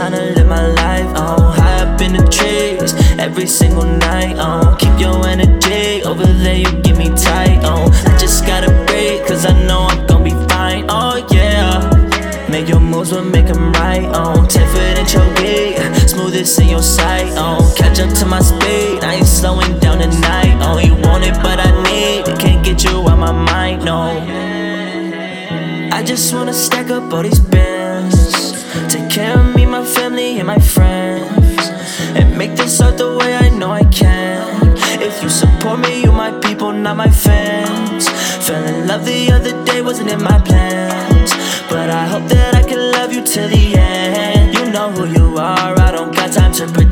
tryna live my life on. Oh. High up in the trees, every single night on. Oh. Keep your energy over there, you get me tight on. Oh. I just gotta breathe, cause I know I'm gonna be fine. Oh yeah. Make your moves, but make them right on. Ten foot in your gate, smoothest in your sight on. Catch up to my speed, I ain't slowing down tonight. Oh, you want it, but I need it. Can't get you out my mind, no. I just wanna stack up all these bands. Take care of and my friends. And make this art the way I know I can. If you support me, you my people, not my fans. Fell in love the other day, wasn't in my plans. But I hope that I can love you till the end. You know who you are, I don't got time to pretend.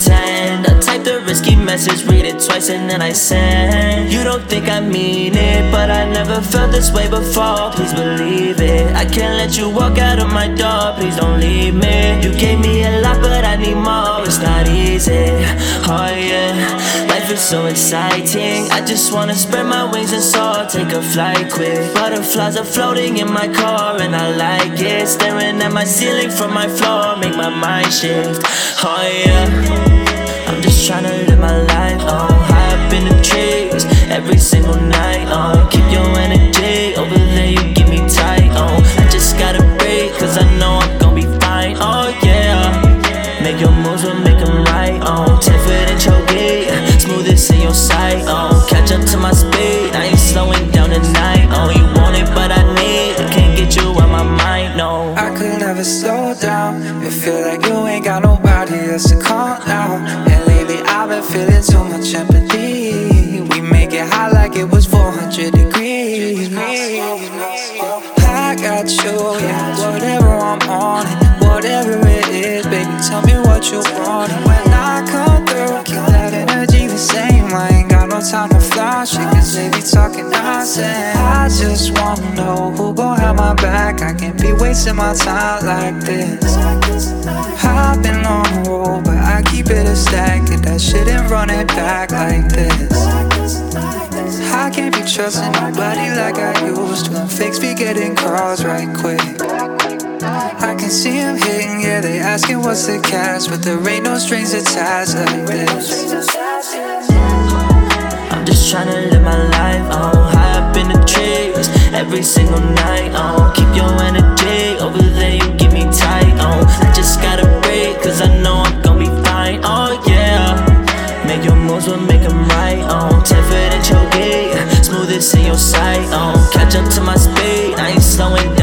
Message, read it twice, and then I send. You don't think I mean it, but I never felt this way before. Please believe it. I can't let you walk out of my door, please don't leave me. You gave me a lot, but I need more. It's not easy. Oh yeah, life is so exciting. I just wanna spread my wings and soar, take a flight quick. Butterflies are floating in my car, and I like it. Staring at my ceiling from my floor, make my mind shift. Oh yeah, I'm just tryna live my life. Oh, high up in the trees, every single night. Oh, keep your energy over there, you give me tight. Oh, I just gotta break, cause I know I'm gonna be fine. Oh yeah, make your moves, but make them right. Oh, 10 foot in your smoothest in your sight. Oh, catch up to my speed, I ain't slowing down tonight. Oh, you want it, but I need it. Can't get you out my mind, no. I could never slow down. You feel like you ain't got nobody else to Feeling too much empathy. We make it hot like it was 400 degrees. I got you, yeah. Whatever I'm on, whatever it is, baby, tell me what you want. And when I come through, keep that energy the same. I ain't got no time to flash cause they be talking nonsense. I just wanna know who gon' have wasting my time like this. I've on the road, but I keep it a stack. Get that shit and run it back like this. I can't be trusting nobody like I used to. Fakes be getting calls right quick. I can see them hitting, yeah, they asking what's the cash, but there ain't no strings attached like this. I'm just trying to live my life, oh, every single night. Oh, keep your energy over there, you give me tight. Oh, I just gotta break, cause I know I'm gonna be fine. Oh, yeah. Make your moves, but make them right. Oh, 10 foot your gate, smoothest in your sight. Oh, catch up to my speed, I ain't slowing down.